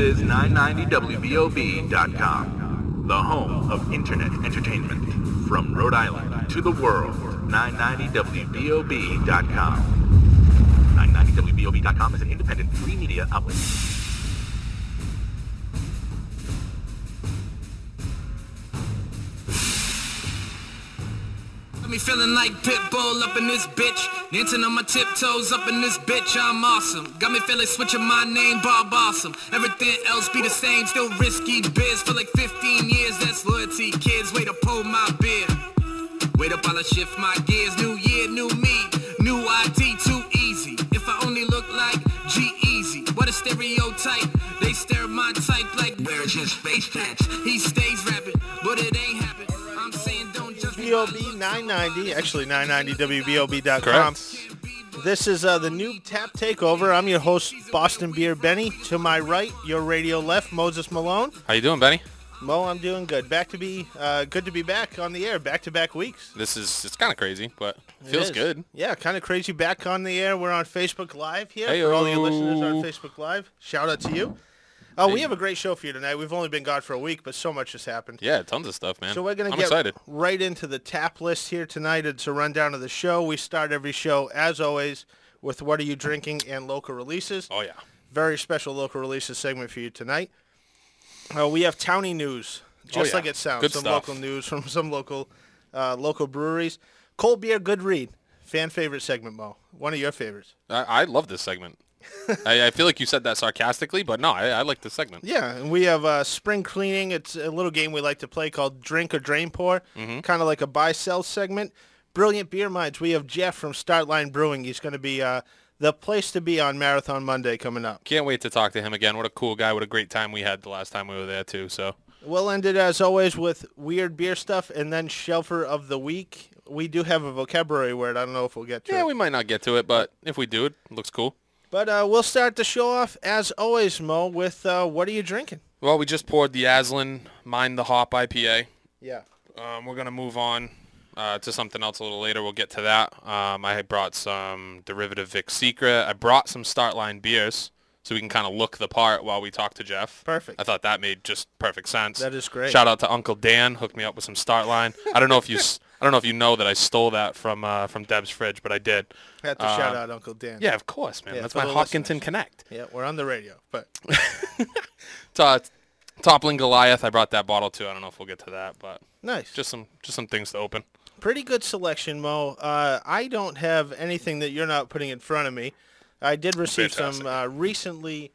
is 990WBOB.com, the home of internet entertainment. From Rhode Island to the world, 990WBOB.com. 990WBOB.com is an independent free media outlet. Me feeling like Pitbull up in this bitch. Dancing on my tiptoes up in this bitch. I'm awesome. Got me feeling switching my name, Bob Awesome. Everything else be the same, still risky biz. For like 15 years, that's loyalty. Kids, way to pull my beer. Wait up while I shift my gears. New year, new me. New ID, too easy. If I only look like G-Eazy. What a stereotype. They stare my type like, where's your space tats? He stays rapping, WBOB looks 990, actually 990WBOB.com. Correct. This is uh, the new Tap Takeover. I'm your host, Boston Beer Benny. To my right, your radio left, Moses Malone. How you doing, Benny? Mo, I'm doing good. Back to be, uh, good to be back on the air, back-to-back weeks. This is it's kind of crazy, but feels good. Yeah, kind of crazy back on the air. We're on Facebook Live here for all your listeners on Facebook Live. Shout out to you. Oh, we have a great show for you tonight. We've only been gone for a week, but so much has happened. Yeah, tons of stuff, man. So we're gonna I'm get excited. right into the tap list here tonight. It's a rundown of the show. We start every show as always with what are you drinking and local releases. Oh yeah. Very special local releases segment for you tonight. Uh, we have towny news, just yeah. like it sounds. Good some stuff. local news from some local uh, local breweries. Cold beer, good read. Fan favorite segment, Mo. One of your favorites. I, I love this segment. I, I feel like you said that sarcastically, but no, I, I like this segment. Yeah, and we have uh, spring cleaning. It's a little game we like to play called Drink or Drain Pour, Mm-hmm. kind of like a buy sell segment. Brilliant beer minds. We have Jeff from Startline Brewing. He's going to be uh, the place to be on Marathon Monday coming up. Can't wait to talk to him again. What a cool guy. What a great time we had the last time we were there too. So We'll end it as always with weird beer stuff and then shelfer of the week. We do have a vocabulary word. I don't know if we'll get to yeah, it. we might not get to it, but if we do, it looks cool. But uh, we'll start the show off as always, Mo, with uh, what are you drinking? Well, we just poured the Aslan Mind the Hop IPA. Yeah. Um, we're gonna move on uh, to something else a little later. We'll get to that. Um, I brought some derivative Vic Secret. I brought some Startline beers so we can kind of look the part while we talk to Jeff. Perfect. I thought that made just perfect sense. That is great. Shout out to Uncle Dan, hooked me up with some Startline. I don't know if you s- I don't know if you know that I stole that from uh, from Deb's fridge, but I did. Had to shout out Uncle Dan. Yeah, of course, man. Yeah, That's my the listeners. Connect. Yeah, we're on the radio. But To- Toppling Goliath, I brought that bottle too. I don't know if we'll get to that, but nice. just some just some things to open. Pretty good selection, Mo. Uh, I don't have anything that you're not putting in front of me. I did receive some Fantastic. uh, recently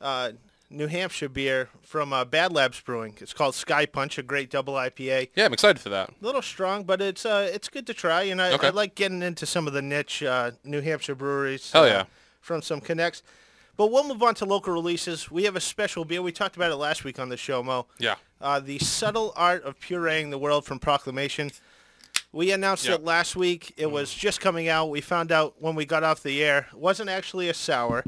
uh, New Hampshire beer from uh, Bad Labs Brewing. It's called Sky Punch, a great double IPA. Yeah, I'm excited for that. A little strong, but it's uh, it's good to try. And I, Okay. I like getting into some of the niche uh, New Hampshire breweries. Hell uh, yeah. From some connects. But we'll move on to local releases. We have a special beer. We talked about it last week on the show, Mo. Yeah. Uh, the subtle art of pureeing the world from Proclamation. We announced Yeah. it last week. It was just coming out. We found out when we got off the air. It wasn't actually a sour.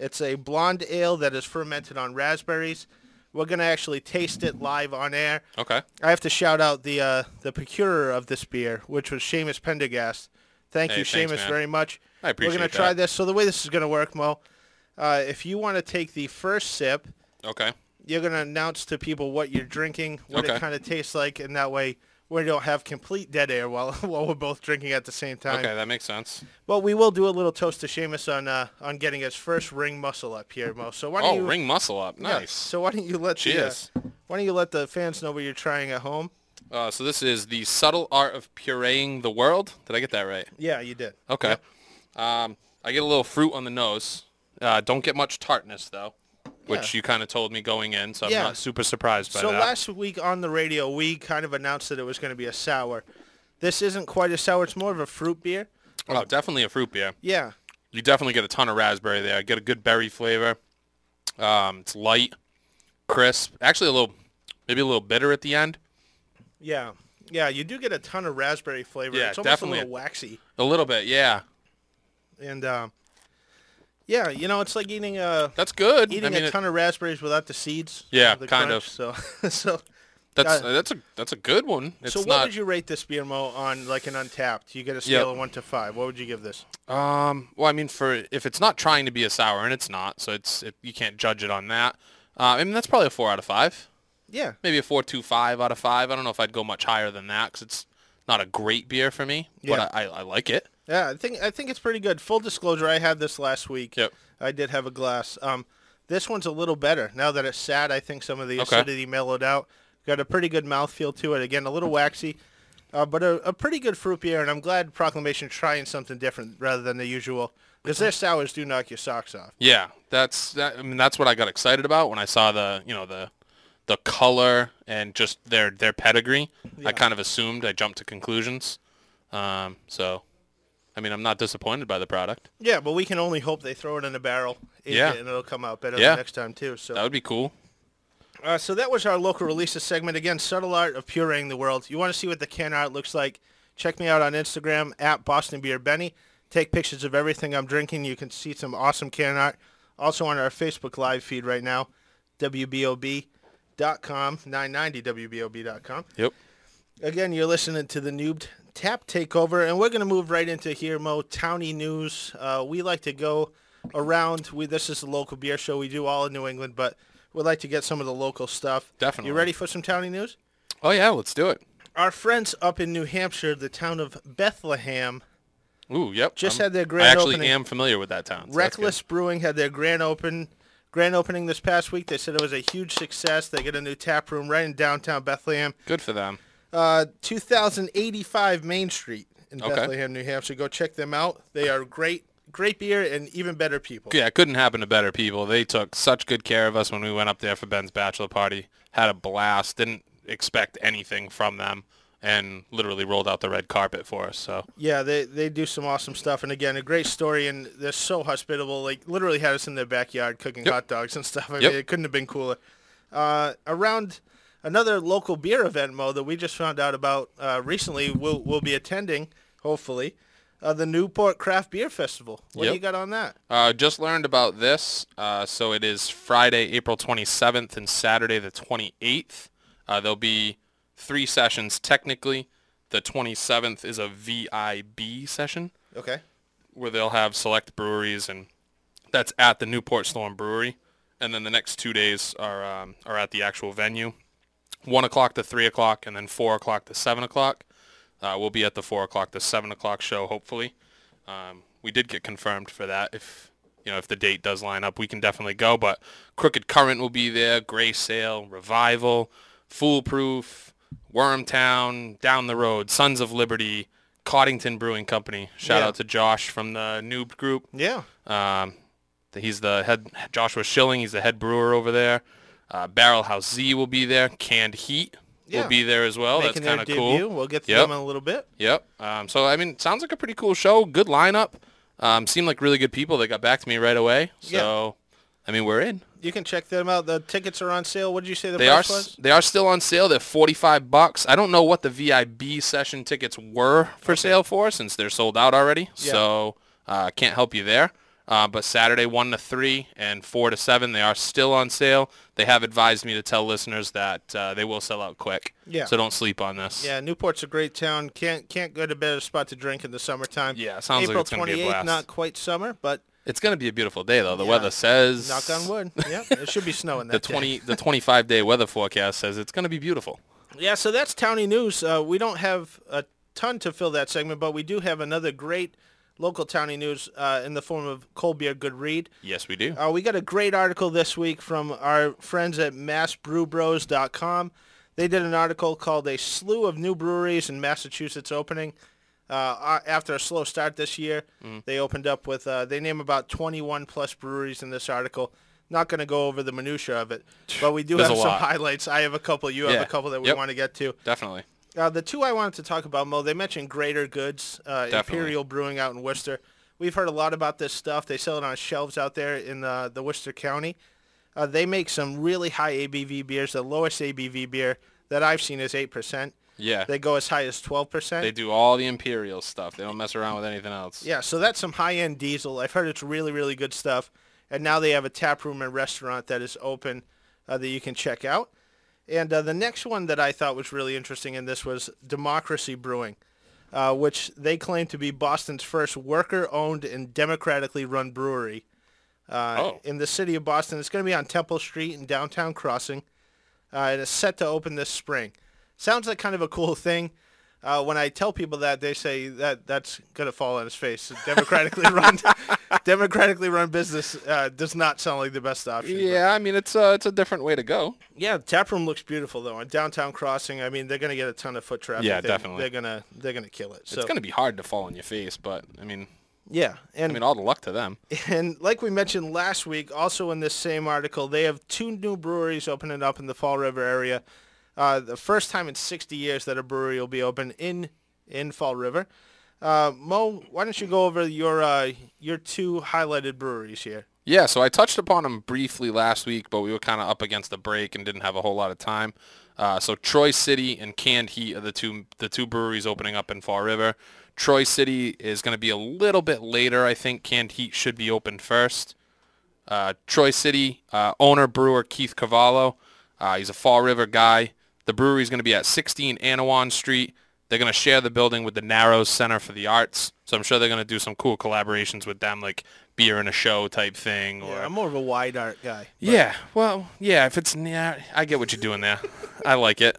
It's a blonde ale that is fermented on raspberries. We're gonna actually taste it live on air. Okay. I have to shout out the uh, the procurer of this beer, which was Seamus Pendergast. Thank Hey, you, thanks, Seamus, man. very much. I appreciate We're gonna try this. So the way this is gonna work, Mo, uh, if you want to take the first sip, Okay. you're gonna announce to people what you're drinking, what it kind of tastes like, and that way we don't have complete dead air while while we're both drinking at the same time. Okay, that makes sense. But we will do a little toast to Seamus on uh, on getting his first ring muscle up here, Mo. So why don't Oh, you ring muscle up. yeah, Nice. So why don't you let Cheers. the uh, why don't you let the fans know what you're trying at home? Uh, so this is the subtle art of pureeing the world. Did I get that right? Yeah, you did. Okay. Yep. Um, I get a little fruit on the nose. Uh, don't get much tartness though, which Yeah. you kind of told me going in, so I'm Yeah. not super surprised by So that. So last week on the radio, we kind of announced that it was going to be a sour. This isn't quite a sour. It's more of a fruit beer. oh, definitely a fruit beer. Yeah. You definitely get a ton of raspberry there. Get a good berry flavor. Um, it's light, crisp. Actually, a little, maybe a little bitter at the end. Yeah. Yeah, you do get a ton of raspberry flavor. Yeah, it's almost definitely. a little waxy. A little bit, yeah. And um, yeah, you know, it's like eating a That's good. eating I mean, a it- ton of raspberries without the seeds. Yeah, the kind crunch. So so that's uh, that's a that's a good one. It's so what not. would you rate this beer mo on like an Untappd? You get a scale of 1 to 5. What would you give this? Um, well, I mean, for if it's not trying to be a sour, and it's not, so it's it, you can't judge it on that. Uh, I mean, that's probably a four out of five. Yeah. Maybe a four two five out of five. I don't know if I'd go much higher than that because it's not a great beer for me, Yeah. but I, I, I like it. Yeah, I think I think it's pretty good. Full disclosure, I had this last week. Yep. I did have a glass. Um, this one's a little better now that it's sat. I think some of the Okay. acidity mellowed out. Got a pretty good mouthfeel to it. Again, a little waxy, uh, but a, a pretty good fruit beer. And I'm glad Proclamation trying something different rather than the usual because their sours do knock your socks off. Yeah, that's that, I mean that's what I got excited about when I saw the you know the the color and just their their pedigree. I kind of assumed. I jumped to conclusions. Um, so, I mean, I'm not disappointed by the product. Yeah, but we can only hope they throw it in a barrel, Yeah. it, and it'll come out better Yeah. the next time too. So That would be cool. Uh, so that was our local releases segment. Again, subtle art of pureeing the world. You want to see what the can art looks like? Check me out on Instagram at Boston Beer Benny. Take pictures of everything I'm drinking. You can see some awesome can art. Also on our Facebook live feed right now, WBOB.com, 990WBOB.com. Yep. Again, you're listening to the Noobed Tap Takeover, and we're going to move right into here, Mo, Towny News. Uh, we like to go around. We This is a local beer show. We do all in New England, but we'd like to get some of the local stuff. Definitely. You ready for some Towny News? Oh yeah, let's do it. Our friends up in New Hampshire, the town of Bethlehem, Ooh, yep. Just I'm- had their grand I actually opening. am familiar with that town. so Rek'-Lis Brewing had their grand open grand opening this past week. They said it was a huge success. They get a new tap room right in downtown Bethlehem. good. Good for them. Uh, 2085 Main Street in Okay. Bethlehem, New Hampshire. Go check them out. They are great, great beer and even better people. Yeah, it couldn't happen to better people. They took such good care of us when we went up there for Ben's bachelor party. Had a blast. Didn't expect anything from them, and literally rolled out the red carpet for us. So Yeah, they they do some awesome stuff. And again, a great story. And they're so hospitable. Like literally had us in their backyard cooking Yep. hot dogs and stuff. I Yep. mean, it couldn't have been cooler. Uh, around another local beer event, Mo, that we just found out about uh, recently. We'll we'll be attending, hopefully, uh, the Newport Craft Beer Festival. What do you got on that? Uh, just learned about this. Uh, so it is Friday, April 27th and Saturday the 28th. Uh, there'll be three sessions technically. The 27th is a VIB session Okay. where they'll have select breweries and that's at the Newport Storm Brewery. And then the next two days are, um, are at the actual venue. 1 o'clock to 3 o'clock and then 4 o'clock to 7 o'clock. Uh, we'll be at the 4 o'clock to 7 o'clock show hopefully. Um, we did get confirmed for that. If you know if the date does line up, we can definitely go. But Crooked Current will be there, Grey Sail, Revival, Foolproof, Wormtown, down the road, Sons of Liberty, Coddington Brewing Company. Shout Yeah. out to Josh from the Noob Group. Yeah. Um, he's the head. Joshua Schilling. He's the head brewer over there. Uh, Barrel House Z will be there. Canned Heat Yeah. will be there as well. Making That's kind of cool. We'll get to Yep. them in a little bit. Yep. Um, so I mean, sounds like a pretty cool show. Good lineup. Um, seemed like really good people. They got back to me right away. So, I mean, we're in. You can check them out. The tickets are on sale. What did you say the They are price s- was? they are still on sale. They're forty five bucks. I don't know what the VIB session tickets were for sale for since they're sold out already. Yeah. So uh, can't help you there. Uh, but Saturday one to three and four to seven they are still on sale. They have advised me to tell listeners that uh, they will sell out quick. Yeah. So don't sleep on this. Yeah, Newport's a great town. Can't can't go to better spot to drink in the summertime. Yeah, sounds like April it's gonna be a 28th, blast. not quite summer, but It's gonna be a beautiful day though. The Yeah. weather says knock on wood. yeah, it should be snowing The that day. twenty the twenty five day weather forecast says it's gonna be beautiful. Yeah, so that's Towny News. Uh, we don't have a ton to fill that segment, but we do have another great local Towny News uh, in the form of Cold Beer Good Read. Yes, we do. Uh, we got a great article this week from our friends at massbrewbros.com. They did an article called "A Slew of New Breweries in Massachusetts Opening." Uh, after a slow start this year, Mm. they opened up with uh, they name about 21 plus breweries in this article. Not going to go over the minutia of it, but we do There's have some highlights. I have a couple. You have a couple that we Yep. want to get to. Definitely. Uh, the two I wanted to talk about, Mo, they mentioned Greater Goods, uh, Imperial Brewing out in Worcester. We've heard a lot about this stuff. They sell it on shelves out there in uh, the Worcester County. Uh, they make some really high ABV beers. The lowest ABV beer that I've seen is 8%. Yeah. They go as high as 12%. They do all the imperial stuff. They don't mess around with anything else. Yeah, so that's some high-end diesel. I've heard it's really, really good stuff. And now they have a tap room and restaurant that is open uh, that you can check out. And uh, the next one that I thought was really interesting in this was Democracy Brewing, uh, which they claim to be Boston's first worker-owned and democratically run brewery. uh, Oh. in the city of Boston. It's going to be on Temple Street in downtown Crossing. Uh, it is set to open this spring. Sounds like kind of a cool thing. Uh, when I tell people that, they say that that's going to fall on his face. Democratically run, democratically run business uh, does not sound like the best option. but- Yeah, I mean it's uh, it's a different way to go. yeah, tap room looks beautiful though. On downtown crossing, I mean, they're gonna get a ton of foot traffic. Yeah, They- definitely. They're gonna they're gonna kill it. So it's gonna be hard to fall on your face, but I mean, yeah, and I mean all the luck to them. and like we mentioned last week, also in this same article, they have two new breweries opening up in the Fall River area. Uh, the first time in 60 years that a brewery will be open in in Fall River. Uh, Mo, why don't you go over your uh, your two highlighted breweries here? Yeah, so I touched upon them briefly last week, but we were kind of up against the break and didn't have a whole lot of time. Uh, so Troy City and Canned Heat are the two the two breweries opening up in Fall River. Troy City is going to be a little bit later. I think Canned Heat should be open first. Uh, Troy City uh, owner brewer Keith Cavallo. Uh, he's a Fall River guy. The brewery is going to be at 16 Anawan Street. They're going to share the building with the Narrows Center for the Arts. So I'm sure they're going to do some cool collaborations with them, like beer and a show type thing. Or Yeah, I'm more of a wide art guy. yeah, well, yeah, if it's yeah, I get what you're doing there. I like it.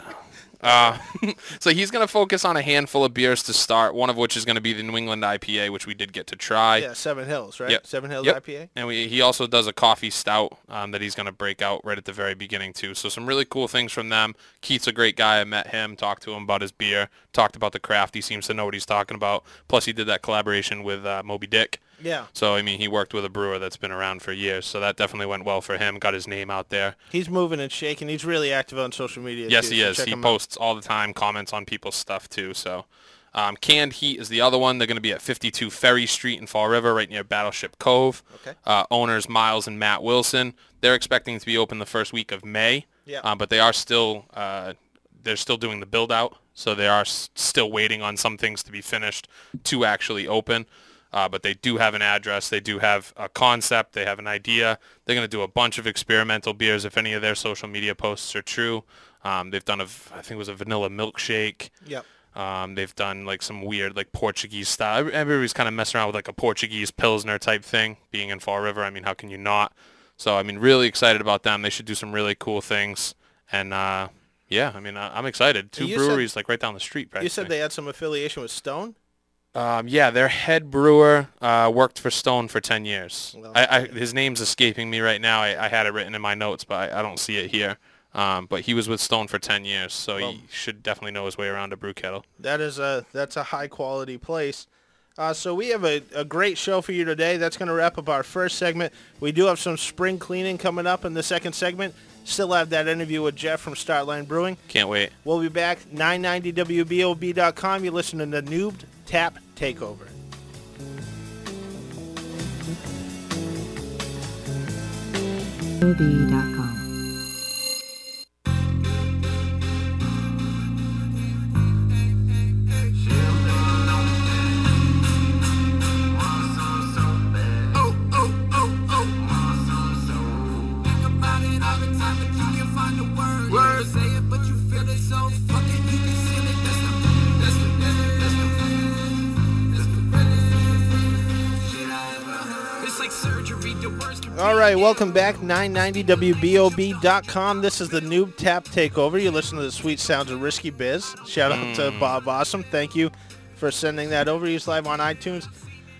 Uh, so he's going to focus on a handful of beers to start, one of which is going to be the New England IPA, which we did get to try. Yeah, Seven Hills, right? Yep. Seven Hills Yep. IPA. And we, he also does a coffee stout um, that he's going to break out right at the very beginning too. So some really cool things from them. Keith's a great guy. I met him, talked to him about his beer, talked about the craft. He seems to know what he's talking about. Plus he did that collaboration with uh, Moby Dick. Yeah, So I mean, he worked with a brewer that's been around for years. So that definitely went well for him. Got his name out there. he's moving and shaking. He's really active on social media. Yes, too, he so is. He him out. posts all the time, comments on people's stuff too. So, um, Canned Heat is the other one. They're going to be at 52 Ferry Street in Fall River, right near Battleship Cove. Okay. Uh, owners Miles and Matt Wilson. They're expecting to be open the first week of May. Yeah. Um, but they are still uh, they're still doing the build out, so they are s- still waiting on some things to be finished to actually open. Uh, but they do have an address. They do have a concept. They have an idea. They're going to do a bunch of experimental beers if any of their social media posts are true. Um, they've done a, I think it was a vanilla milkshake. Yep. Um, they've done like some weird like Portuguese style. Everybody's kind of messing around with like a Portuguese Pilsner type thing. Being in Fall River, I mean, how can you not? So I mean, really excited about them. They should do some really cool things. And uh, yeah, I mean, I, I'm excited. Two You said- breweries like right down the street. Right. You said they had some affiliation with Stone. Um, yeah, their head brewer uh, worked for Stone for 10 years. Well, I, I, his name's escaping me right now. I, I had it written in my notes, but I, I don't see it here. Um, but he was with Stone for 10 years, so Well- he should definitely know his way around a brew kettle. That is a that's a high quality place. Uh, so we have a, a great show for you today. That's going to wrap up our first segment. We do have some spring cleaning coming up in the second segment. Still have that interview with Jeff from Startline Brewing. Can't wait. We'll be back 990wbob.com. You're listening to Noobed Tap Takeover. OB.com. welcome back. 990wbob.com. This is the Noob Tap Takeover. You listen to the sweet sounds of Risky Biz. Shout out to mm. Bob Awesome. Thank you for sending that over. He's live on iTunes.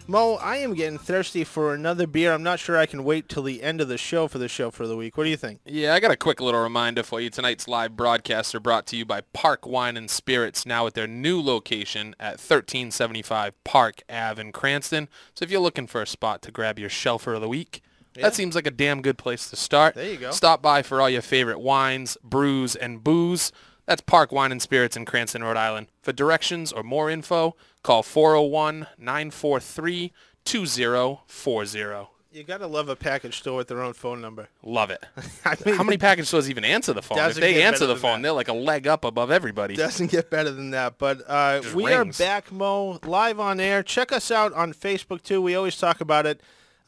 Mo, I am getting thirsty for another beer. I'm not sure I can wait till the end of the show for the show for the week. What do you think? Yeah, I got a quick little reminder for you. Tonight's live broadcasts are brought to you by Park Wine and Spirits, now at their new location at 1375 Park Ave in Cranston. So if you're looking for a spot to grab your shelfer of the week, Yeah. that seems like a damn good place to start. There you go. Stop by for all your favorite wines, brews, and booze. That's Park Wine and Spirits in Cranston, Rhode Island. For directions or more info, call 401-943-2040. You gotta love a package store with their own phone number. Love it. I mean, How many package stores even answer the phone? If they answer the phone, that. they're like a leg up above everybody. doesn't get better than that. But uh, we rings. are back, Mo, live on air. Check us out on Facebook too. We always talk about it.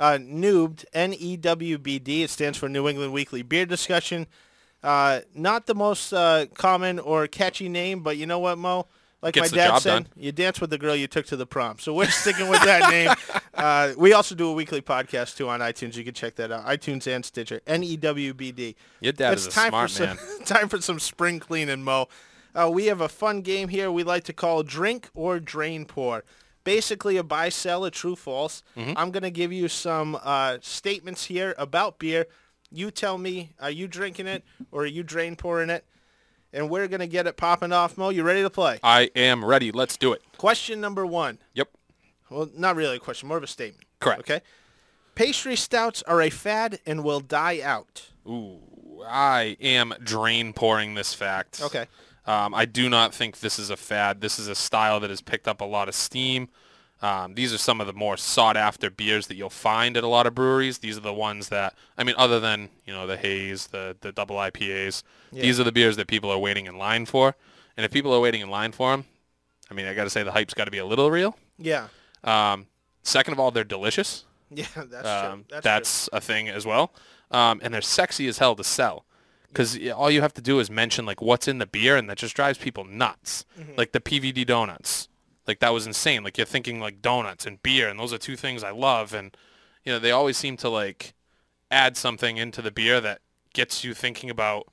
Uh, Noobed, N-E-W-B-D. It stands for New England Weekly Beer Discussion. Uh, not the most uh, common or catchy name, but you know what, Mo? like Gets my dad said, done. you dance with the girl you took to the prom. So we're sticking with that name. Uh, we also do a weekly podcast too on iTunes. You can check that out. iTunes and Stitcher. N E W B D. Your dad it's is a time smart for man. Some, time for some spring cleaning, Mo. Uh, we have a fun game here we like to call drink or drain pour. Basically a buy, sell, a true, false. Mm-hmm. I'm going to give you some uh, statements here about beer. You tell me, are you drinking it or are you drain pouring it? And we're going to get it popping off, Mo. You ready to play? I am ready. Let's do it. Question number one. Yep. Well, not really a question, more of a statement. Correct. Okay. Pastry stouts are a fad and will die out. Ooh, I am drain pouring this fact. Okay. Um, I do not think this is a fad. This is a style that has picked up a lot of steam. Um, these are some of the more sought after beers that you'll find at a lot of breweries. These are the ones that, I mean, other than, you know, the haze, the, the double IPAs, these are the beers that people are waiting in line for. And if people are waiting in line for them, I mean, I got to say the hype's got to be a little real. Yeah. Um, second of all, they're delicious. Yeah, that's Um, true. That's, that's a thing as well. Um, and they're sexy as hell to sell. Because all you have to do is mention like what's in the beer, and that just drives people nuts. Mm-hmm. Like the PVD donuts, like that was insane. Like you're thinking like donuts and beer, and those are two things I love. And you know they always seem to like add something into the beer that gets you thinking about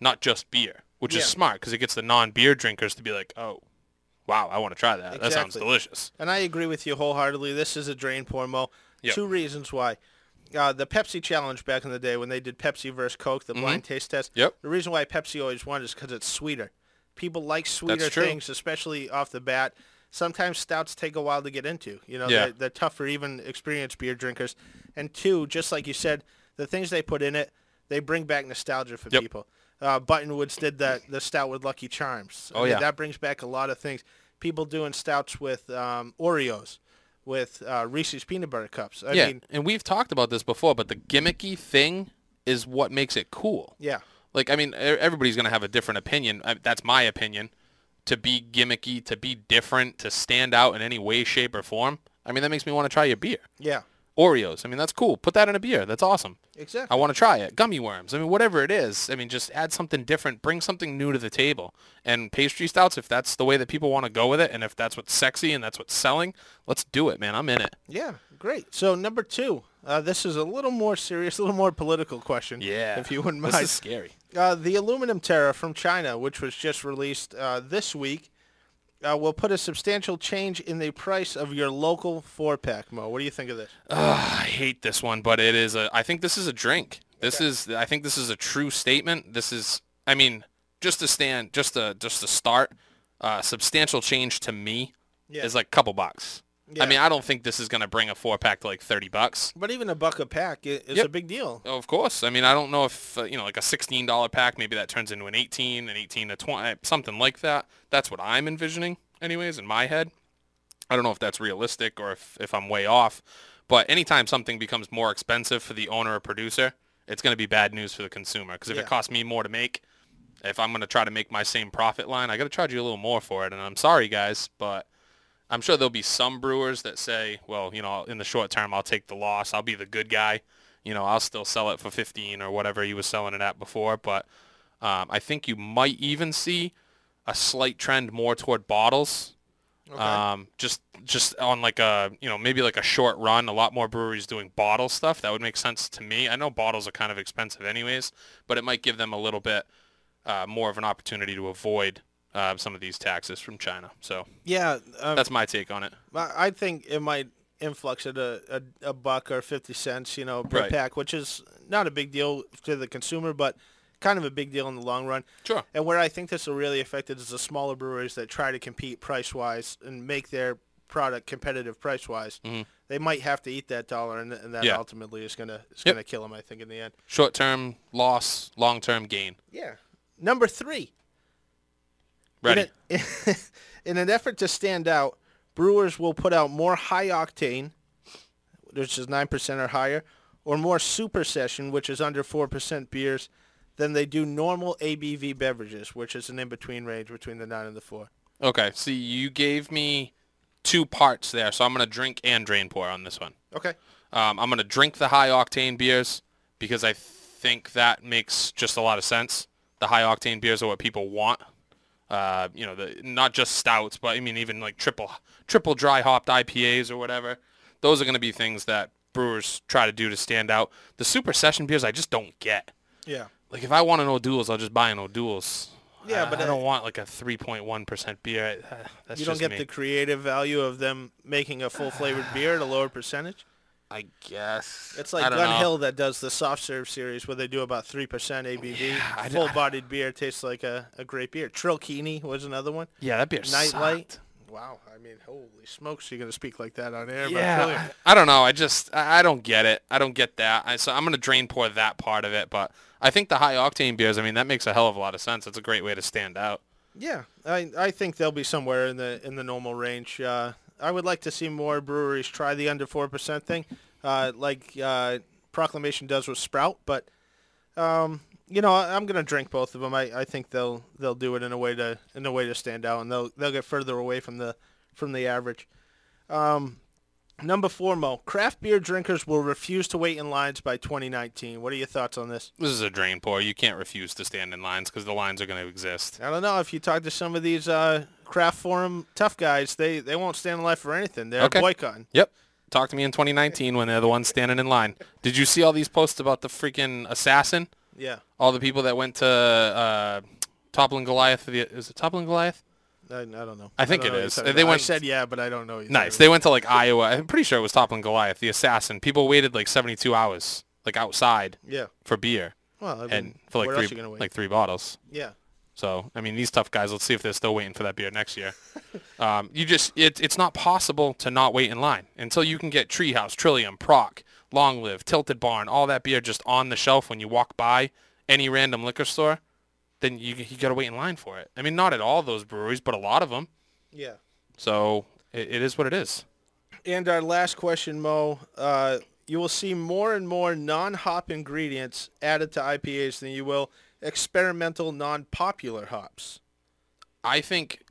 not just beer, which Yeah. is smart because it gets the non-beer drinkers to be like, oh, wow, I want to try that. That sounds delicious. And I agree with you wholeheartedly. This is a drain pour, Mo. Yep. Two reasons why. Uh, the Pepsi challenge back in the day when they did Pepsi versus Coke, the blind taste test. Mm-hmm. Yep. The reason why Pepsi always won is because it's sweeter. People like sweeter things, especially off the bat. Sometimes stouts take a while to get into. You know, Yeah. they're, they're tough for even experienced beer drinkers. And two, just like you said, the things they put in it, they bring back nostalgia for Yep. people. Uh, Buttonwoods did that the stout with Lucky Charms. I Oh, mean, yeah. that brings back a lot of things. People doing stouts with um, Oreos, with uh, Reese's peanut butter cups. I yeah, mean, and we've talked about this before, but the gimmicky thing is what makes it cool. yeah, Like, I mean, everybody's going to have a different opinion. I, that's my opinion. To be gimmicky, to be different, to stand out in any way, shape, or form. I mean, that makes me want to try your beer. yeah, Oreos. I mean, that's cool. Put that in a beer. That's awesome. exactly. I want to try it. Gummy worms. I mean, whatever it is. I mean, just add something different. Bring something new to the table. And pastry stouts, if that's the way that people want to go with it, and if that's what's sexy and that's what's selling, let's do it, man. I'm in it. Yeah, great. So number two, uh, this is a little more serious, a little more political question. Yeah. if you wouldn't mind. This is scary. Uh, the aluminum tariff from China, which was just released uh, this week, uh, will put a substantial change in the price of your local four-pack. Mo, what do you think of this? I hate this one, but it is a. I think this is a drink. This is. I think this is a true statement. This is. I mean, just to stand, just to just to start, uh, substantial change to me Yeah. is like a couple bucks. Yeah. I mean, I don't think this is gonna bring a four pack to like thirty bucks. But even a buck a pack is Yep. a big deal. Of course. I mean, I don't know if uh, you know, like a sixteen dollar pack, maybe that turns into an eighteen, an eighteen to twenty, something like that. That's what I'm envisioning, anyways, in my head. I don't know if that's realistic or if, if I'm way off. But anytime something becomes more expensive for the owner or producer, it's going to be bad news for the consumer. Because if Yeah. it costs me more to make, if I'm going to try to make my same profit line, I got to charge you a little more for it. And I'm sorry, guys, but I'm sure there'll be some brewers that say, well, you know, in the short term, I'll take the loss. I'll be the good guy. You know, I'll still sell it for 15 or whatever he was selling it at before. But um, I think you might even see a slight trend more toward bottles. Um, just just on like a you know maybe like a short run, a lot more breweries doing bottle stuff. That would make sense to me. I know bottles are kind of expensive anyways, but it might give them a little bit uh, more of an opportunity to avoid uh, some of these taxes from China. So Yeah, um, that's my take on it. I I think it might influx at a, a, a buck or 50 cents, you know, per Right. pack, which is not a big deal to the consumer, but kind of a big deal in the long run. Sure. And where I think this will really affect it is the smaller breweries that try to compete price-wise and make their product competitive price-wise. They might have to eat that dollar, and, and that Mm-hmm. Yeah. ultimately is gonna is Yep. gonna kill them. I think in the end. Short term loss, long term gain. Yeah. Number three. Ready? In, a- in an effort to stand out, brewers will put out more high octane, which is 9% or higher, or more super session, which is under 4% beers, than they do normal ABV beverages, which is an in-between range between the 9 and the 4. Okay. See, you gave me two parts there, so I'm gonna drink and drain pour on this one. Okay. Um, I'm going to drink the high octane beers because I think that makes just a lot of sense. The high octane beers are what people want. Uh, you know, the not just stouts, but I mean even like triple triple dry hopped IPAs or whatever. Those are going to be things that brewers try to do to stand out. The super session beers I just don't get. Yeah. Like if I want an O'Doul's, I'll just buy an O'Doul's. Yeah, I- but I uh, don't want like a 3.1% beer. Uh, That's You don't get me. the creative value of them making a full flavored beer at a lower percentage. I guess. It's like Gun know. Hill that does the soft serve series where they do about three percent ABV. I d- Full bodied beer tastes like a, a great beer. Trilkini was another one. Yeah, that beer Night sucked. Light. Wow, I mean, holy smokes! You're gonna speak like that on air? Yeah, brilliant. I don't know. I just I I don't get it. I don't get that. I, so I'm gonna drain pour that part of it. But I think the high octane beers. I mean, that makes a hell of a lot of sense. It's a great way to stand out. Yeah, I I think they'll be somewhere in the in the normal range. Uh, I would like to see more breweries try the under four percent thing, uh, like uh, Proclamation does with Sprout. But um, you know, I, I'm gonna drink both of them. I, I think they'll they'll do it in a way to in a way to stand out, and they'll they'll get further away from the from the average. Um, number four, Mo. Craft beer drinkers will refuse to wait in lines by 2019. What are your thoughts on this? This is a drain pour. You can't refuse to stand in lines because the lines are going to exist. I don't know if you talk to some of these uh, craft forum tough guys, they they won't stand in line for anything. They're Okay. boycotting. Yep. Talk to me in 2019 when they're the ones standing in line. Did you see all these posts about the freaking assassin? Yeah, All the people that went to uh, Toppling Goliath. The, is it Toppling Goliath? I, I don't know. I think don't it know what you're is. They about. I went- said yeah, but I don't know. Nice. They went to like Iowa. I'm pretty sure it was Toppling Goliath, the assassin. People waited like 72 hours, like outside. Yeah. for beer, Well, I mean, and for like three, you gonna wait? like three bottles. yeah. So I mean, these tough guys. Let's see if they're still waiting for that beer next year. um, you just it, it's not possible to not wait in line until you can get Treehouse, Trillium, Proc, Long Live, Tilted Barn, all that beer just on the shelf when you walk by any random liquor store. Then you you got to wait in line for it. I mean, not at all those breweries, but a lot of them. Yeah. So it, it is what it is. And our last question, Mo. Uh, you will see more and more non-hop ingredients added to IPAs than you will experimental non-popular hops. I think,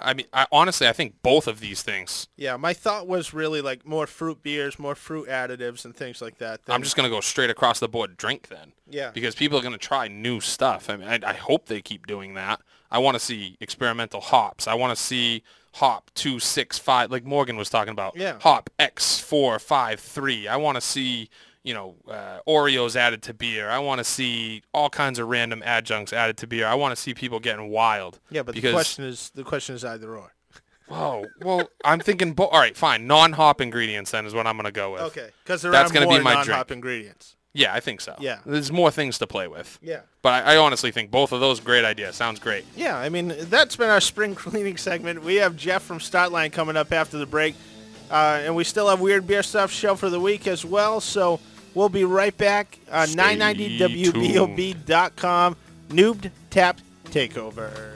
I mean, I, honestly, I think both of these things. Yeah, my thought was really like more fruit beers, more fruit additives, and things like that. I'm just gonna go straight across the board drink then. Yeah. Because people are gonna try new stuff. I mean, I, I hope they keep doing that. I want to see experimental hops. I want to see hop two six five, like Morgan was talking about. Yeah. Hop X four five three. I want to see you know uh, Oreos added to beer. I want to see all kinds of random adjuncts added to beer. I want to see people getting wild. Yeah, but because, the question is the question is either or. Oh Well, I'm thinking. Bo- all right, fine. Non-hop ingredients then is what I'm gonna go with. Okay, because there That's are gonna more be my non-hop drink. ingredients. Yeah, I think so. Yeah. There's more things to play with. Yeah. But I, I honestly think both of those great ideas. Sounds great. Yeah, I mean that's been our spring cleaning segment. We have Jeff from Startline coming up after the break, uh, and we still have weird beer stuff show for the week as well. So we'll be right back. Stay 990wbob.com. Noobed Tap Takeover.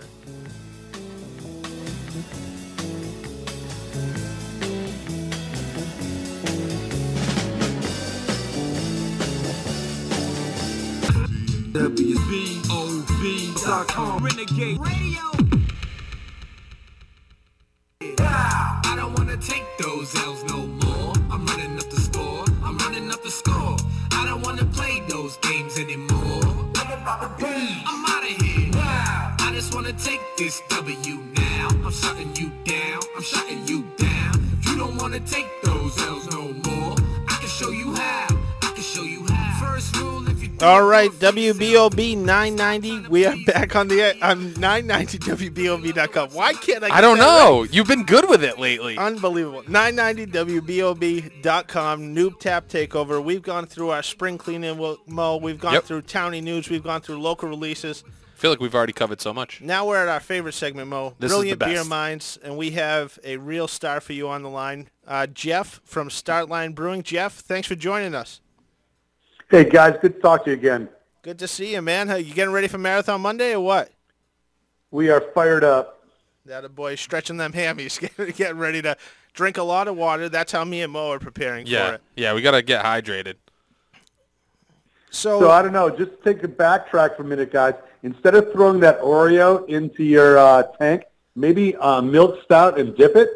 WBOB.com Renegade Radio. Take W now. I'm shutting you down. I'm shutting you down. You don't wanna take those L's no more, I can show you how. I can show you how. First rule if you All right, WBOB 990. We are back on the on 990wbob.com. Why can't I? Get I don't that right? know. You've been good with it lately. Unbelievable. 990wbob.com, Noob Tap Takeover. We've gone through our spring cleaning, Mo. We've gone Yep. through towny news. We've gone through local releases. I feel like we've already covered so much. Now we're at our favorite segment, Mo. This is the Brilliant Beer. Minds, and we have a real star for you on the line. Uh, Jeff from Startline Brewing. Jeff, thanks for joining us. Hey guys, good to talk to you again. Good to see you, man. How, you getting ready for Marathon Monday or what? We are fired up. That a boy stretching them hammies, getting- getting ready to drink a lot of water. That's how me and Mo are preparing for Yeah. it. Yeah, we got to get hydrated. So, So I don't know, just take a backtrack for a minute, guys. Instead of throwing that Oreo into your uh, tank, maybe uh, milk stout and dip it.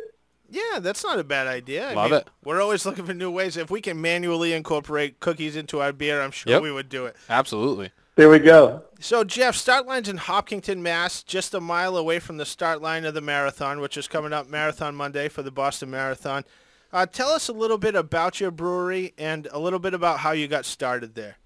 Yeah, that's not a bad idea. I Love mean, it. We're always looking for new ways. If we can manually incorporate cookies into our beer, I'm sure Yep. we would do it. Absolutely. there we go. So, Jeff, start line's in Hopkinton, Mass., just a mile away from the start line of the marathon, which is coming up Marathon Monday for the Boston Marathon. Uh, tell us a little bit about your brewery and a little bit about how you got started there.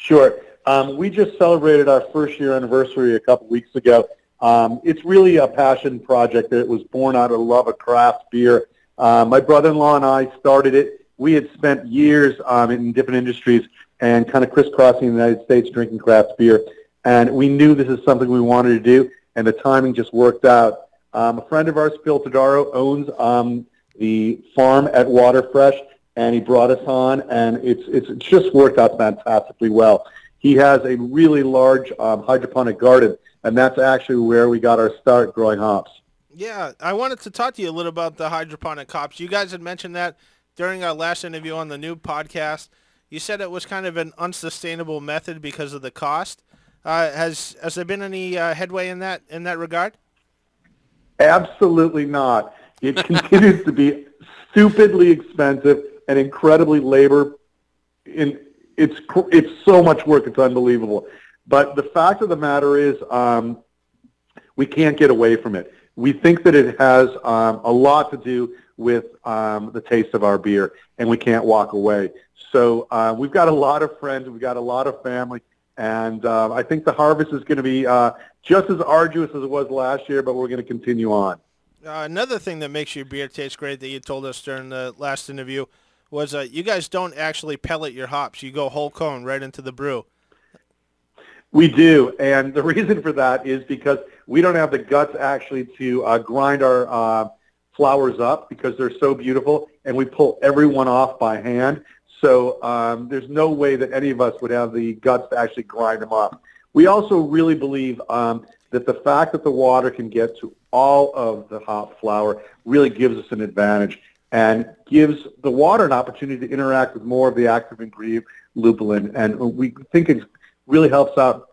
Sure. Um, we just celebrated our first year anniversary a couple weeks ago. Um, it's really a passion project that was born out of love of craft beer. Uh, my brother-in-law and I started it. We had spent years um, in different industries and kind of crisscrossing the United States drinking craft beer. And we knew this is something we wanted to do, and the timing just worked out. Um, a friend of ours, Phil Todaro, owns um, the farm at Waterfresh, and he brought us on, and it's, it's, it's just worked out fantastically well. He has a really large um, hydroponic garden, and that's actually where we got our start growing hops. Yeah, I wanted to talk to you a little about the hydroponic hops. You guys had mentioned that during our last interview on the new podcast. You said it was kind of an unsustainable method because of the cost. Uh, has has there been any uh, headway in that in that regard? Absolutely not. It continues to be stupidly expensive and incredibly labor. In it's it's so much work. It's unbelievable. But the fact of the matter is, um, we can't get away from it. We think that it has um, a lot to do with um, the taste of our beer, and we can't walk away. So uh, we've got a lot of friends, we've got a lot of family, and uh, I think the harvest is going to be uh, just as arduous as it was last year, but we're going to continue on. Uh, another thing that makes your beer taste great that you told us during the last interview was uh, you guys don't actually pellet your hops. You go whole cone right into the brew. We do, and the reason for that is because we don't have the guts actually to uh, grind our uh, flowers up because they're so beautiful, and we pull everyone off by hand. So um, there's no way that any of us would have the guts to actually grind them up. We also really believe um, that the fact that the water can get to all of the hop flower really gives us an advantage and gives the water an opportunity to interact with more of the active ingredient lupulin. And we think it really helps out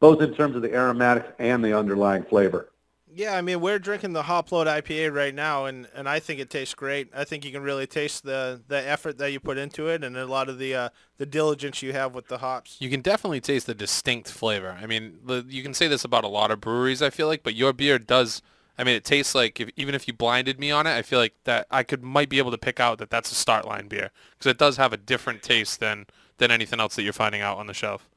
both in terms of the aromatics and the underlying flavor. Yeah, I mean we're drinking the Hopload IPA right now, and, and I think it tastes great. I think you can really taste the, the effort that you put into it, and a lot of the uh, the diligence you have with the hops. You can definitely taste the distinct flavor. I mean, the, you can say this about a lot of breweries. I feel like, but your beer does. I mean, it tastes like if, even if you blinded me on it, I feel like that I could might be able to pick out that that's a start line beer because it does have a different taste than than anything else that you're finding out on the shelf.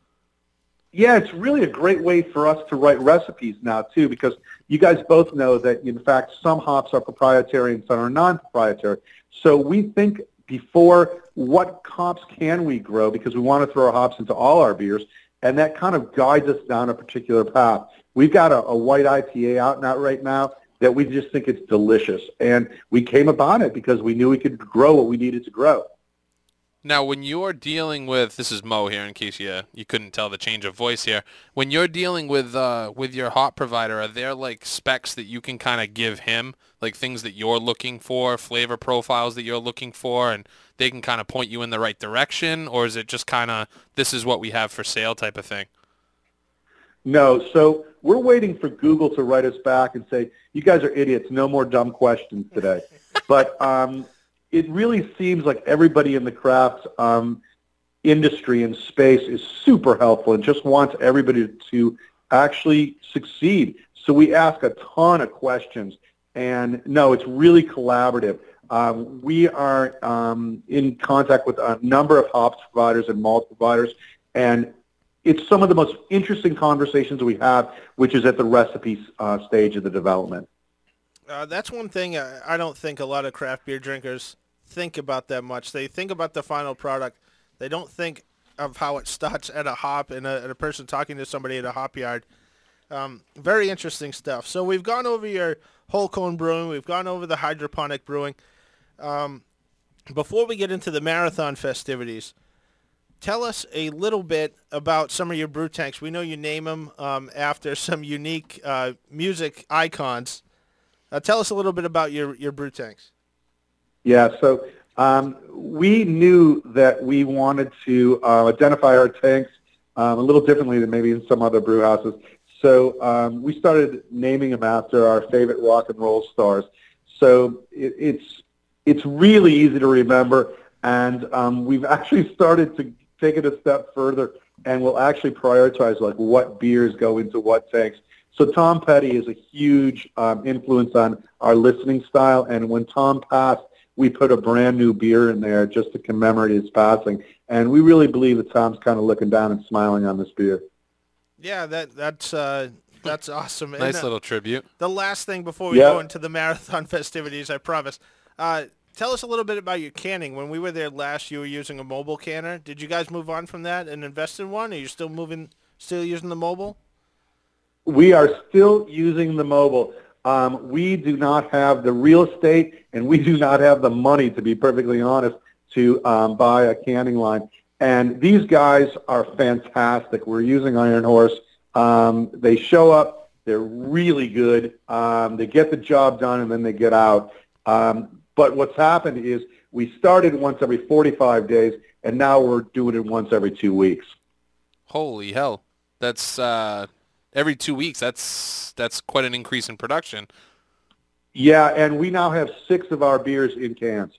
Yeah, it's really a great way for us to write recipes now too, because you guys both know that in fact some hops are proprietary and some are non-proprietary. So we think before what hops can we grow because we want to throw hops into all our beers, and that kind of guides us down a particular path. We've got a, a white IPA out now right now that we just think it's delicious, and we came upon it because we knew we could grow what we needed to grow. Now, when you're dealing with this is Mo here, in case you you couldn't tell the change of voice here. When you're dealing with uh, with your hop provider, are there like specs that you can kind of give him, like things that you're looking for, flavor profiles that you're looking for, and they can kind of point you in the right direction, or is it just kind of this is what we have for sale type of thing? No, so we're waiting for Google to write us back and say, you guys are idiots, no more dumb questions today. but um, it really seems like everybody in the craft um, industry and space is super helpful and just wants everybody to actually succeed. So we ask a ton of questions, and no, it's really collaborative. Um, we are um, in contact with a number of hops providers and malt providers, and it's some of the most interesting conversations we have, which is at the recipe uh, stage of the development. Uh, that's one thing I, don't think a lot of craft beer drinkers think about that much. They think about the final product. They don't think of how it starts at a hop and a, and a person talking to somebody at a hop yard. Um, very interesting stuff. So we've gone over your whole cone brewing. We've gone over the hydroponic brewing. Um, before we get into the marathon festivities, tell us a little bit about some of your brew tanks. We know you name them um, after some unique uh, music icons. Uh, tell us a little bit about your, your brew tanks. Yeah, so um, we knew that we wanted to uh, identify our tanks um, a little differently than maybe in some other brew houses. So um, we started naming them after our favorite rock and roll stars. So it, it's it's really easy to remember, and um, we've actually started to take it a step further and we'll actually prioritize like what beers go into what tanks. So Tom Petty is a huge um, influence on our listening style, and when Tom passed, we put a brand new beer in there just to commemorate his passing. And we really believe that Tom's kind of looking down and smiling on this beer. Yeah, that that's uh, that's awesome. Nice And, uh, little tribute. The last thing before we Yeah. go into the marathon festivities, I promise. Uh, tell us a little bit about your canning. When we were there last, you were using a mobile canner. Did you guys move on from that and invest in one? Are you still moving, still using the mobile? We are still using the mobile. Um, we do not have the real estate, and we do not have the money, to be perfectly honest, to um, buy a canning line. And these guys are fantastic. We're using Iron Horse. Um, they show up. They're really good. Um, they get the job done, and then they get out. Um, but what's happened is we started once every 45 days, and now we're doing it once every two weeks. Holy hell. That's uh, every two weeks. That's that's quite an increase in production. Yeah, and we now have six of our beers in cans.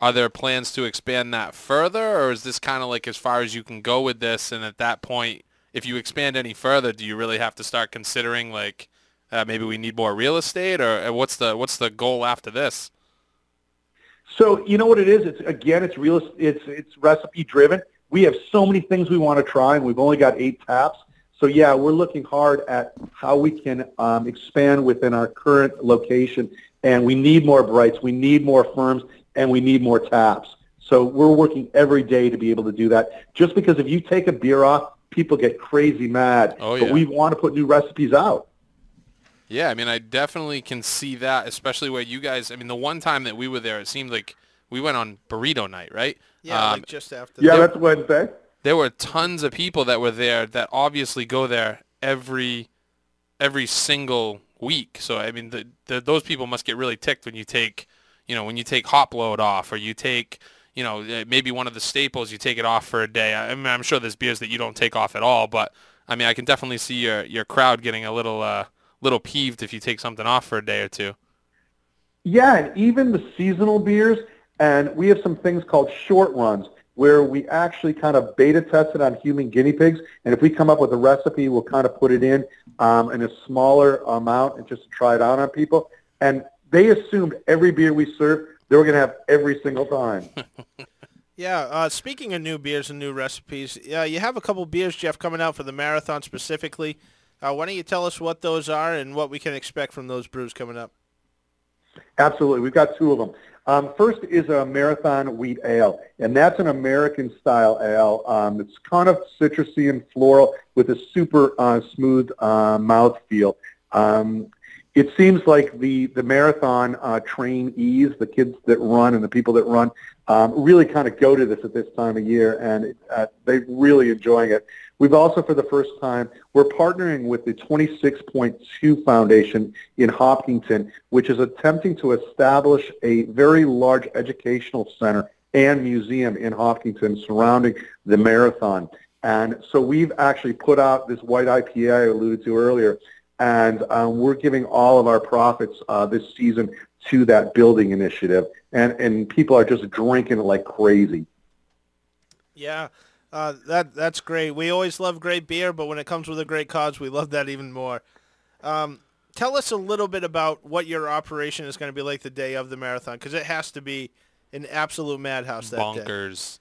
Are there plans to expand that further, or is this kind of like as far as you can go with this? And at that point, if you expand any further, do you really have to start considering like uh, maybe we need more real estate, or uh, what's the what's the goal after this? So you know what it is? It's again, it's real. It's it's recipe driven. We have so many things we want to try, and we've only got eight taps. So yeah, we're looking hard at how we can um, expand within our current location, and we need more brights, we need more firms, and we need more taps. So we're working every day to be able to do that. Just because if you take a beer off, people get crazy mad. Oh, yeah. But we want to put new recipes out. Yeah, I mean, I definitely can see that, especially where you guys. I mean, the one time that we were there, it seemed like we went on burrito night, right? Yeah, Um, like just after. Yeah, the- that's Wednesday. there were tons of people that were there that obviously go there every every single week. So I mean, the, the, those people must get really ticked when you take, you know, when you take hop load off, or you take, you know, uh, maybe one of the staples, you take it off for a day. I mean, I'm sure there's beers that you don't take off at all, but I mean, I can definitely see your your crowd getting a little uh, little peeved if you take something off for a day or two. Yeah, and even the seasonal beers, and we have some things called short runs where we actually kind of beta test it on human guinea pigs, and if we come up with a recipe, we'll kind of put it in um, in a smaller amount and just try it out on people. And they assumed every beer we served, they were going to have every single time. Yeah, uh, speaking of new beers and new recipes, yeah, you have a couple beers, Jeff, coming out for the marathon specifically. Uh, why don't you tell us what those are and what we can expect from those brews coming up? Absolutely. We've got two of them. Um, first is a Marathon Wheat Ale, and that's an American-style ale. Um, it's kind of citrusy and floral with a super uh, smooth uh, mouthfeel. Um, it seems like the, the marathon uh, trainees, the kids that run and the people that run, um, really kind of go to this at this time of year, and uh, they're really enjoying it. We've also, for the first time, we're partnering with the 26.2 Foundation in Hopkinton, which is attempting to establish a very large educational center and museum in Hopkinton surrounding the marathon. And so we've actually put out this white IPA I alluded to earlier, and um, we're giving all of our profits uh, this season to that building initiative. And, and people are just drinking it like crazy. Yeah, uh, that that's great. We always love great beer, but when it comes with a great cause, we love that even more. Um, tell us a little bit about what your operation is going to be like the day of the marathon, because it has to be an absolute madhouse that day. Bonkers.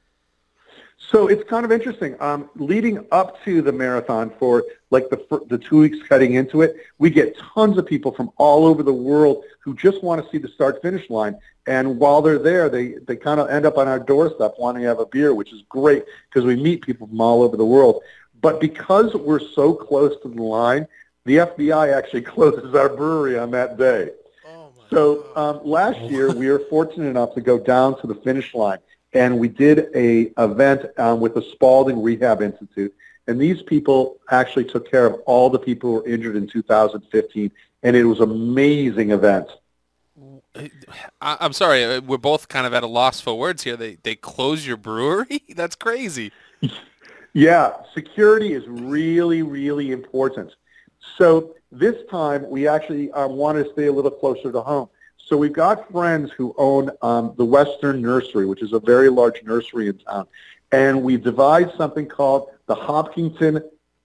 So it's kind of interesting. Um, leading up to the marathon for like the the two weeks cutting into it, we get tons of people from all over the world who just want to see the start finish line. And while they're there, they they kind of end up on our doorstep wanting to have a beer, which is great because we meet people from all over the world. But because we're so close to the line, the FBI actually closes our brewery on that day. Oh my So um, last year we were fortunate enough to go down to the finish line, and we did a event um, with the Spaulding Rehab Institute, and these people actually took care of all the people who were injured in 2015, and it was an amazing event. I'm sorry, uh, we're both kind of at a loss for words here. They they close your brewery? That's crazy. Yeah, security is really, really important. So this time we actually um, wanted to stay a little closer to home. So we've got friends who own um, the Weston Nursery, which is a very large nursery in town. and we devised something called the Hopkinton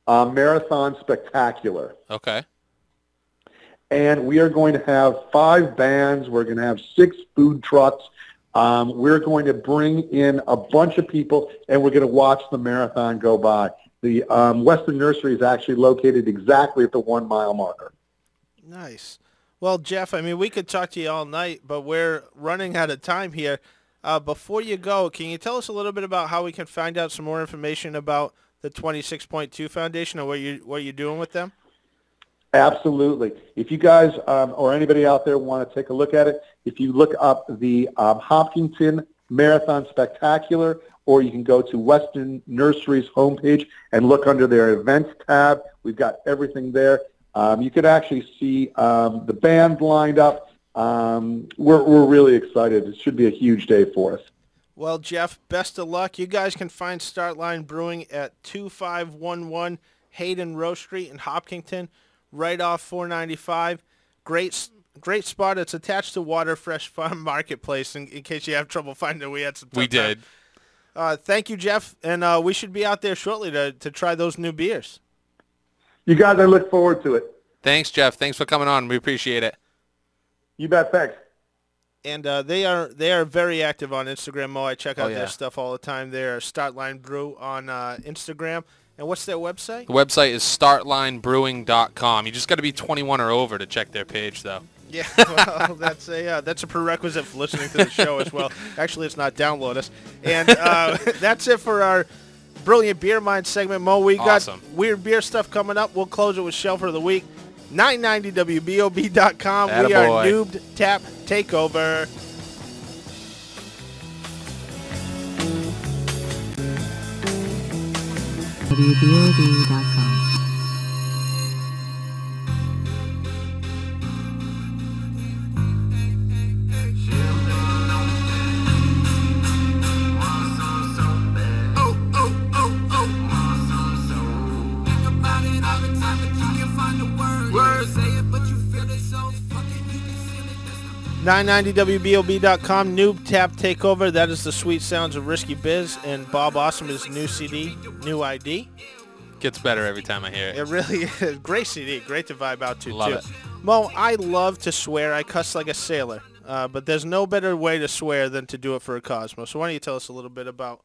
uh, Marathon Spectacular. Okay. and we are going to have five bands. We're going to have six food trucks. Um, we're going to bring in a bunch of people, and we're going to watch the marathon go by. The um, Weston Nursery is actually located exactly at the one mile marker. Nice. Well, Jeff, I mean, we could talk to you all night, but we're running out of time here. Uh, before you go, can you tell us a little bit about how we can find out some more information about the 26.2 Foundation and what you what you're doing with them? Absolutely. If you guys um, or anybody out there want to take a look at it, if you look up the um, Hopkinton Marathon Spectacular, or you can go to Weston Nursery's homepage and look under their events tab. We've got everything there. Um, you could actually see um, the band lined up. Um, we're, we're really excited. It should be a huge day for us. Well, Jeff, best of luck. You guys can find Startline Brewing at 2511 Hayden Rowe Street in Hopkinton, right off 495. Great, great spot. It's attached to Water Fresh Farm Marketplace. In, in case you have trouble finding it, we had some. We did. Uh, thank you, Jeff, and uh, we should be out there shortly to to try those new beers. You guys, I look forward to it. Thanks, Jeff. Thanks for coming on. We appreciate it. You bet. Thanks. And uh, they are they are very active on Instagram. Mo, I check out Oh, yeah. their stuff all the time. They're Startline Brew on uh, Instagram. And what's their website? The website is startlinebrewing.com. You just got to be 21 or over to check their page, though. Yeah, well, that's a uh, that's a prerequisite for listening to the show as well. Actually, it's not download us. And uh, that's it for our brilliant beer mind segment. Mo, we got Awesome. weird beer stuff coming up. We'll close it with Shelfer of the Week. 990wbob.com. We are Attaboy. Noobed Tap Takeover. WBOB.com. 990wbob.com. Noob Tap Takeover. That is the sweet sounds of Risky Biz and Bob Awesome his new CD, new ID. Gets better every time I hear it. It really is. Great CD. Great to vibe out to, Love too. it. Mo, I love to swear. I cuss like a sailor. Uh, but there's no better way to swear than to do it for a Cosmo. So why don't you tell us a little bit about...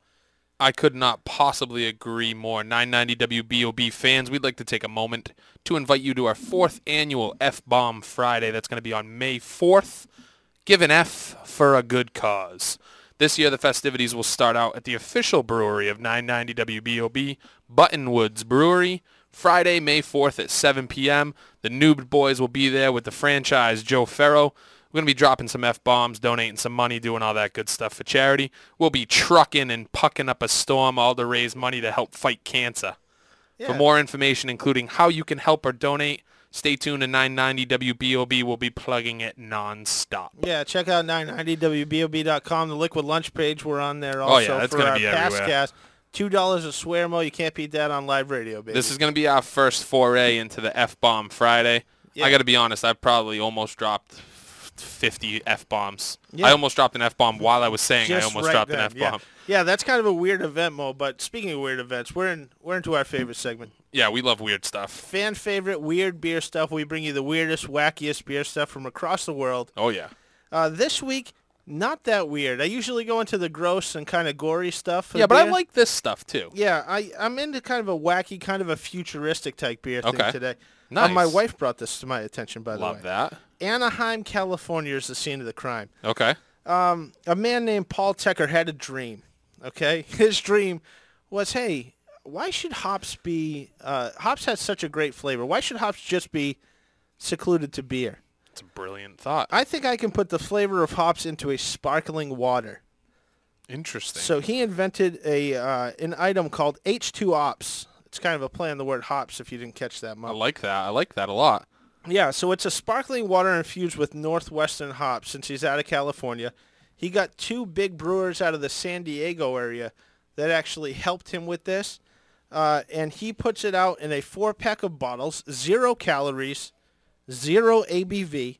I could not possibly agree more. 990 WBOB fans, we'd like to take a moment to invite you to our fourth annual F-Bomb Friday. That's going to be on May 4th. Give an F for a good cause. This year, the festivities will start out at the official brewery of 990 WBOB, Buttonwoods Brewery. Friday, May 4th at 7 p.m. The Noob Boys will be there with the franchise Joe Ferro. We're going to be dropping some F-bombs, donating some money, doing all that good stuff for charity. We'll be trucking and pucking up a storm, all to raise money to help fight cancer. For more information, including how you can help or donate, stay tuned to 990 WBOB. We'll be plugging it nonstop. Yeah, check out 990wbob.com. The Liquid Lunch page, we're on there also Oh, yeah, that's for gonna our be past everywhere. cast. $2 a swear, Mo. You can't beat that on live radio, baby. This is going to be our first foray into the F-bomb Friday. Yeah. I got to be honest, I probably almost dropped 50 F-bombs. Yeah. I almost dropped an F-bomb while I was saying I almost right dropped then, an F-bomb. Yeah. yeah, that's kind of a weird event, Mo. But speaking of weird events, we're in we're into our favorite segment. Yeah, we love weird stuff. fan favorite weird beer stuff. We bring you the weirdest, wackiest beer stuff from across the world. Oh, yeah. Uh, this week, not that weird. I usually go into the gross and kind of gory stuff. Yeah, but I like this stuff too. Yeah, I I'm into kind of a wacky, kind of a futuristic type beer thing Okay. today. Uh, my wife brought this to my attention, by the way. Love that. Anaheim, California is the scene of the crime. Okay. Um, a man named Paul Tecker had a dream. Okay, his dream was, hey, why should hops be? Uh, hops has such a great flavor. Why should hops just be secluded to beer? It's a brilliant thought. I think I can put the flavor of hops into a sparkling water. Interesting. So he invented a uh, an item called H2 Ops. It's kind of a play on the word hops. If you didn't catch that, much. I like that. I like that a lot. Yeah, so it's a sparkling water infused with Northwestern hops since he's out of California. He got two big brewers out of the San Diego area that actually helped him with this. Uh, and he puts it out in a four-pack of bottles, zero calories, zero ABV,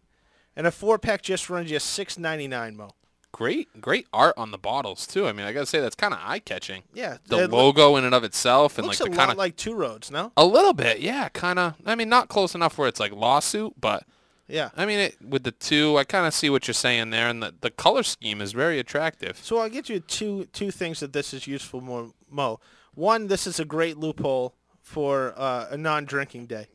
and a four-pack just runs you six ninety nine, Mo. great, great art on the bottles too. I mean, I gotta say that's kind of eye catching. Yeah, The logo in and of itself, and looks like the kind of like Two Roads, no? a little bit, yeah, kind of. I mean, not close enough where it's like lawsuit, but Yeah. I mean, it, with the two, I kind of see what you're saying there, and the the color scheme is very attractive. So I'll get you two two things that this is useful more Mo. One, this is a great loophole for uh, a non-drinking day.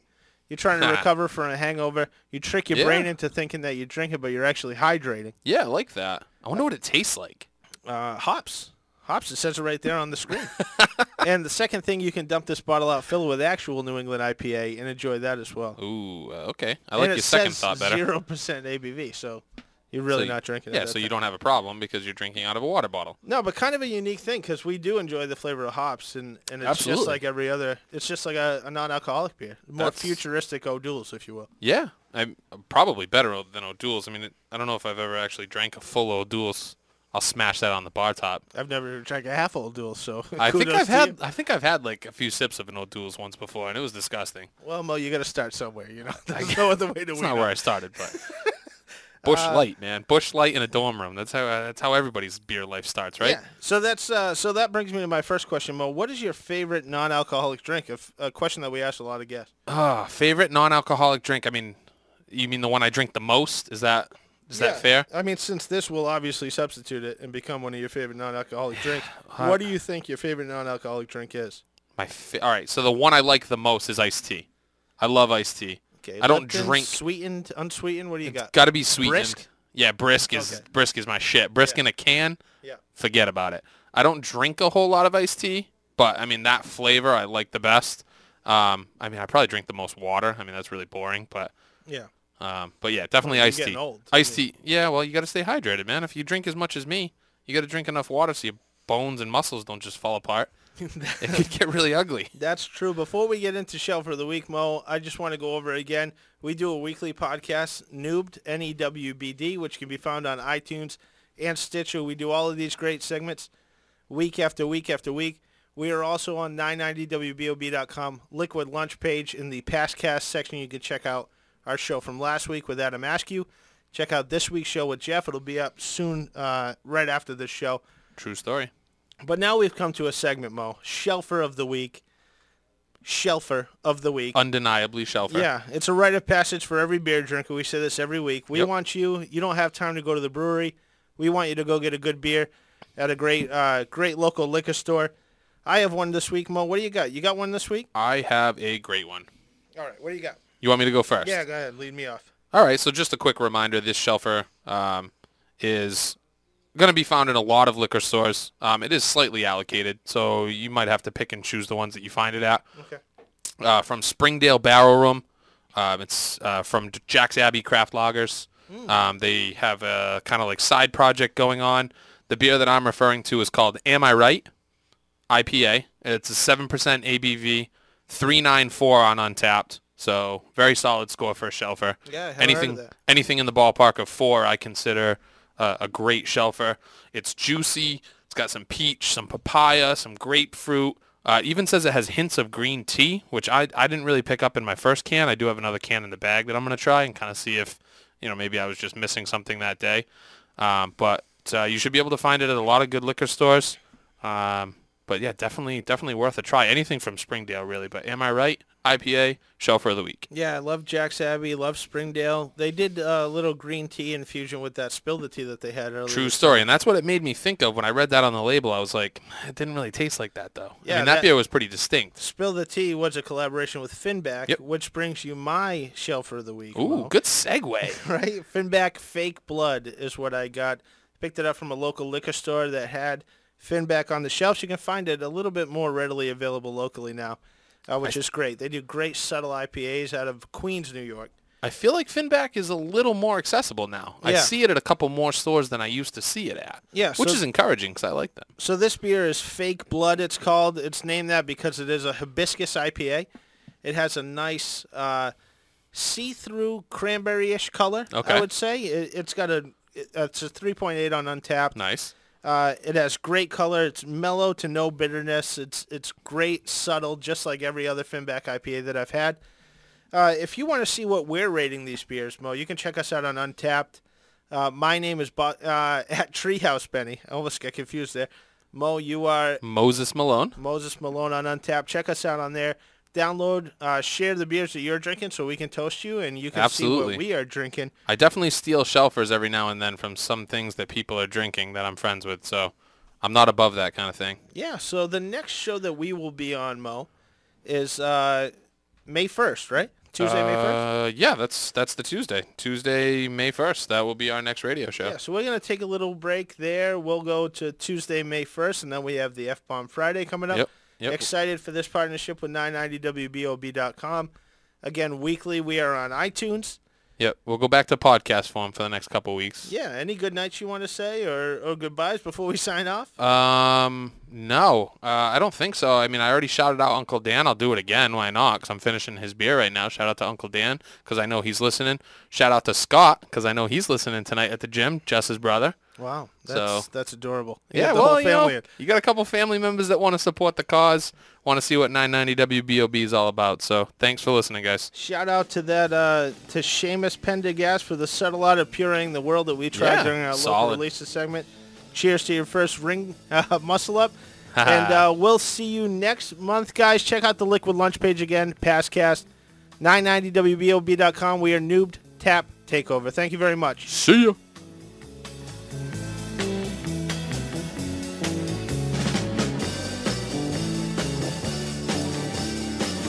You're trying to recover from a hangover. You trick your Yeah. brain into thinking that you're drinking, but you're actually hydrating. Yeah, I like that. I wonder what it tastes like. Uh, hops. Hops, it says it right there on the screen. and the second thing, you can dump this bottle out, fill it with actual New England IPA, and enjoy that as well. Ooh, uh, okay. I and like it your second says thought better. 0% ABV, so you're really So not drinking it. Yeah, so at you don't have a problem because you're drinking out of a water bottle. No, but kind of a unique thing because we do enjoy the flavor of hops, and, and it's Absolutely. just like every other. It's just like a, a non-alcoholic beer, more That's- futuristic O'Doul's, if you will. Yeah, I'm probably better than O'Doul's. I mean, it, I don't know if I've ever actually drank a full O'Doul's. I'll smash that on the bar top. I've never drank a half O'Doul's, so I think I've had you. I think I've had like a few sips of an O'Doul's once before, and it was disgusting. Well, Mo, you got to start somewhere. You know, there's no other way to That's not where I started, but Busch Uh, Light, man, Busch Light in a dorm room. That's how uh, that's how everybody's beer life starts, right? Yeah. So that's uh, so that brings me to my first question, Mo. What is your favorite non-alcoholic drink? A, f- a question that we asked a lot of guests. Ah, favorite non-alcoholic drink. I mean, you mean the one I drink the most? Is that is that fair? I mean, since this will obviously substitute it and become one of your favorite non-alcoholic drinks, what do you think your favorite non-alcoholic drink is? My fa- all right. So the one I like the most is iced tea. I love iced tea. Okay. I don't Lipton, drink. sweetened, unsweetened. What do you got? Got to be sweetened. Brisk? Yeah, brisk is Okay. brisk is my shit. Brisk in a can. Yeah. Forget about it. I don't drink a whole lot of iced tea, but I mean that flavor I like the best. Um, I mean I probably drink the most water. I mean that's really boring, but Yeah. um, but yeah, definitely you're iced tea. old, Iced tea. Yeah, well you got to stay hydrated, man. If you drink as much as me, you got to drink enough water so your bones and muscles don't just fall apart. it could get really ugly. That's true. Before we get into Shelf for the Week, Mo, I just want to go over again. We do a weekly podcast, Noobed, N-E-W-B-D, which can be found on iTunes and Stitcher. We do all of these great segments week after week after week. We are also on 990WBOB.com, Liquid Lunch page. In the past cast section, you can check out our show from last week with Adam Askew. Check out this week's show with Jeff. It'll be up soon, uh, right after this show. True story. But now we've come to a segment, Mo. Shelfer of the week. Shelfer of the week. Undeniably shelfer. Yeah, it's a rite of passage for every beer drinker. We say this every week. We Yep. want you. You don't have time to go to the brewery. We want you to go get a good beer at a great, uh, great local liquor store. I have one this week, Mo. What do you got? You got one this week? I have a great one. All right. What do you got? You want me to go first? Yeah, go ahead. Lead me off. All right, so just a quick reminder, this shelfer um, is going to be found in a lot of liquor stores. Um, it is slightly allocated, so you might have to pick and choose the ones that you find it at. Okay. Uh, from Springdale Barrel Room, um, it's uh, from Jack's Abbey Craft Lagers. Um, they have a kind of like side project going on. The beer that I'm referring to is called Am I Right? IPA. It's a 7% ABV, 394 on Untappd. So very solid score for a shelfer. Yeah, I haven't heard anything of that. anything in the ballpark of four, I consider uh, a great shelfer. It's juicy. It's got some peach, some papaya, some grapefruit. Uh, even says it has hints of green tea, which I, I didn't really pick up in my first can. I do have another can in the bag that I'm going to try and kind of see if, you know, maybe I was just missing something that day. Um, but uh, you should be able to find it at a lot of good liquor stores. Um, but yeah, definitely definitely worth a try. Anything from Springdale, really. But am I right? IPA, shelfer of the week. Yeah, I love Jack's Abbey. Love Springdale. They did a little green tea infusion with that spill the tea that they had earlier. True story, and that's what it made me think of when I read that on the label. I was like, it didn't really taste like that though. Yeah, I mean, that, that- beer was pretty distinct. Spill the Tea was a collaboration with Finback, Yep. which brings you my Shelfer of the Week. Ooh, Mo. good segue. right? Finback Fake Blood is what I got. Picked it up from a local liquor store that had Finback on the shelves. You can find it a little bit more readily available locally now, uh, which is great. They do great subtle IPAs out of Queens, New York. I feel like Finback is a little more accessible now. I see it at a couple more stores than I used to see it at. Yeah, which so- is encouraging because I like them. So this beer is Fake Blood. It's called. It's named that because it is a hibiscus IPA. It has a nice uh, see-through cranberry-ish color. I would say it, it's got a. It, it's a 3.8 on Untappd. Nice. Uh, it has great color. It's mellow to no bitterness. It's it's great, subtle, just like every other Finback IPA that I've had. Uh, if you want to see what we're rating these beers, Mo, you can check us out on Untappd. Uh, my name is Bo- uh, at Treehouse Benny. I almost got confused there. Mo, you are Moses Malone. Moses Malone on Untappd. Check us out on there. Download, uh, share the beers that you're drinking so we can toast you and you can see what we are drinking. I definitely steal shelfers every now and then from some things that people are drinking that I'm friends with. So I'm not above that kind of thing. Yeah, so the next show that we will be on, Mo, is uh, May 1st, right? Tuesday, May 1st? Uh, yeah, that's that's the Tuesday. Tuesday, May 1st. That will be our next radio show. Yeah, so we're going to take a little break there. We'll go to Tuesday, May 1st, and then we have the F-Bomb Friday coming up. Yep, yep. Excited for this partnership with 990WBOB.com. Again, weekly, we are on iTunes. Yep. We'll go back to podcast form for the next couple weeks. Yeah, any good nights you want to say or, or goodbyes before we sign off? Um, no, uh, I don't think so. I mean, I already shouted out Uncle Dan. I'll do it again. Why not? Because I'm finishing his beer right now. Shout out to Uncle Dan because I know he's listening. Shout out to Scott because I know he's listening tonight at the gym. Jess's brother. Wow, that's, So- that's adorable. You Yeah, well, you, know, you got a couple family members that want to support the cause, want to see what 990 WBOB is all about. So thanks for listening, guys. Shout out to that uh, to Seamus Pendergast for the subtle art of puring the world that we tried Yeah, during our local solid. releases segment. Cheers to your first ring uh, muscle up. and uh, we'll see you next month, guys. Check out the Liquid Lunch page again, Passcast, 990WBOB.com. We are Noobed Tap Takeover. Thank you very much. See ya.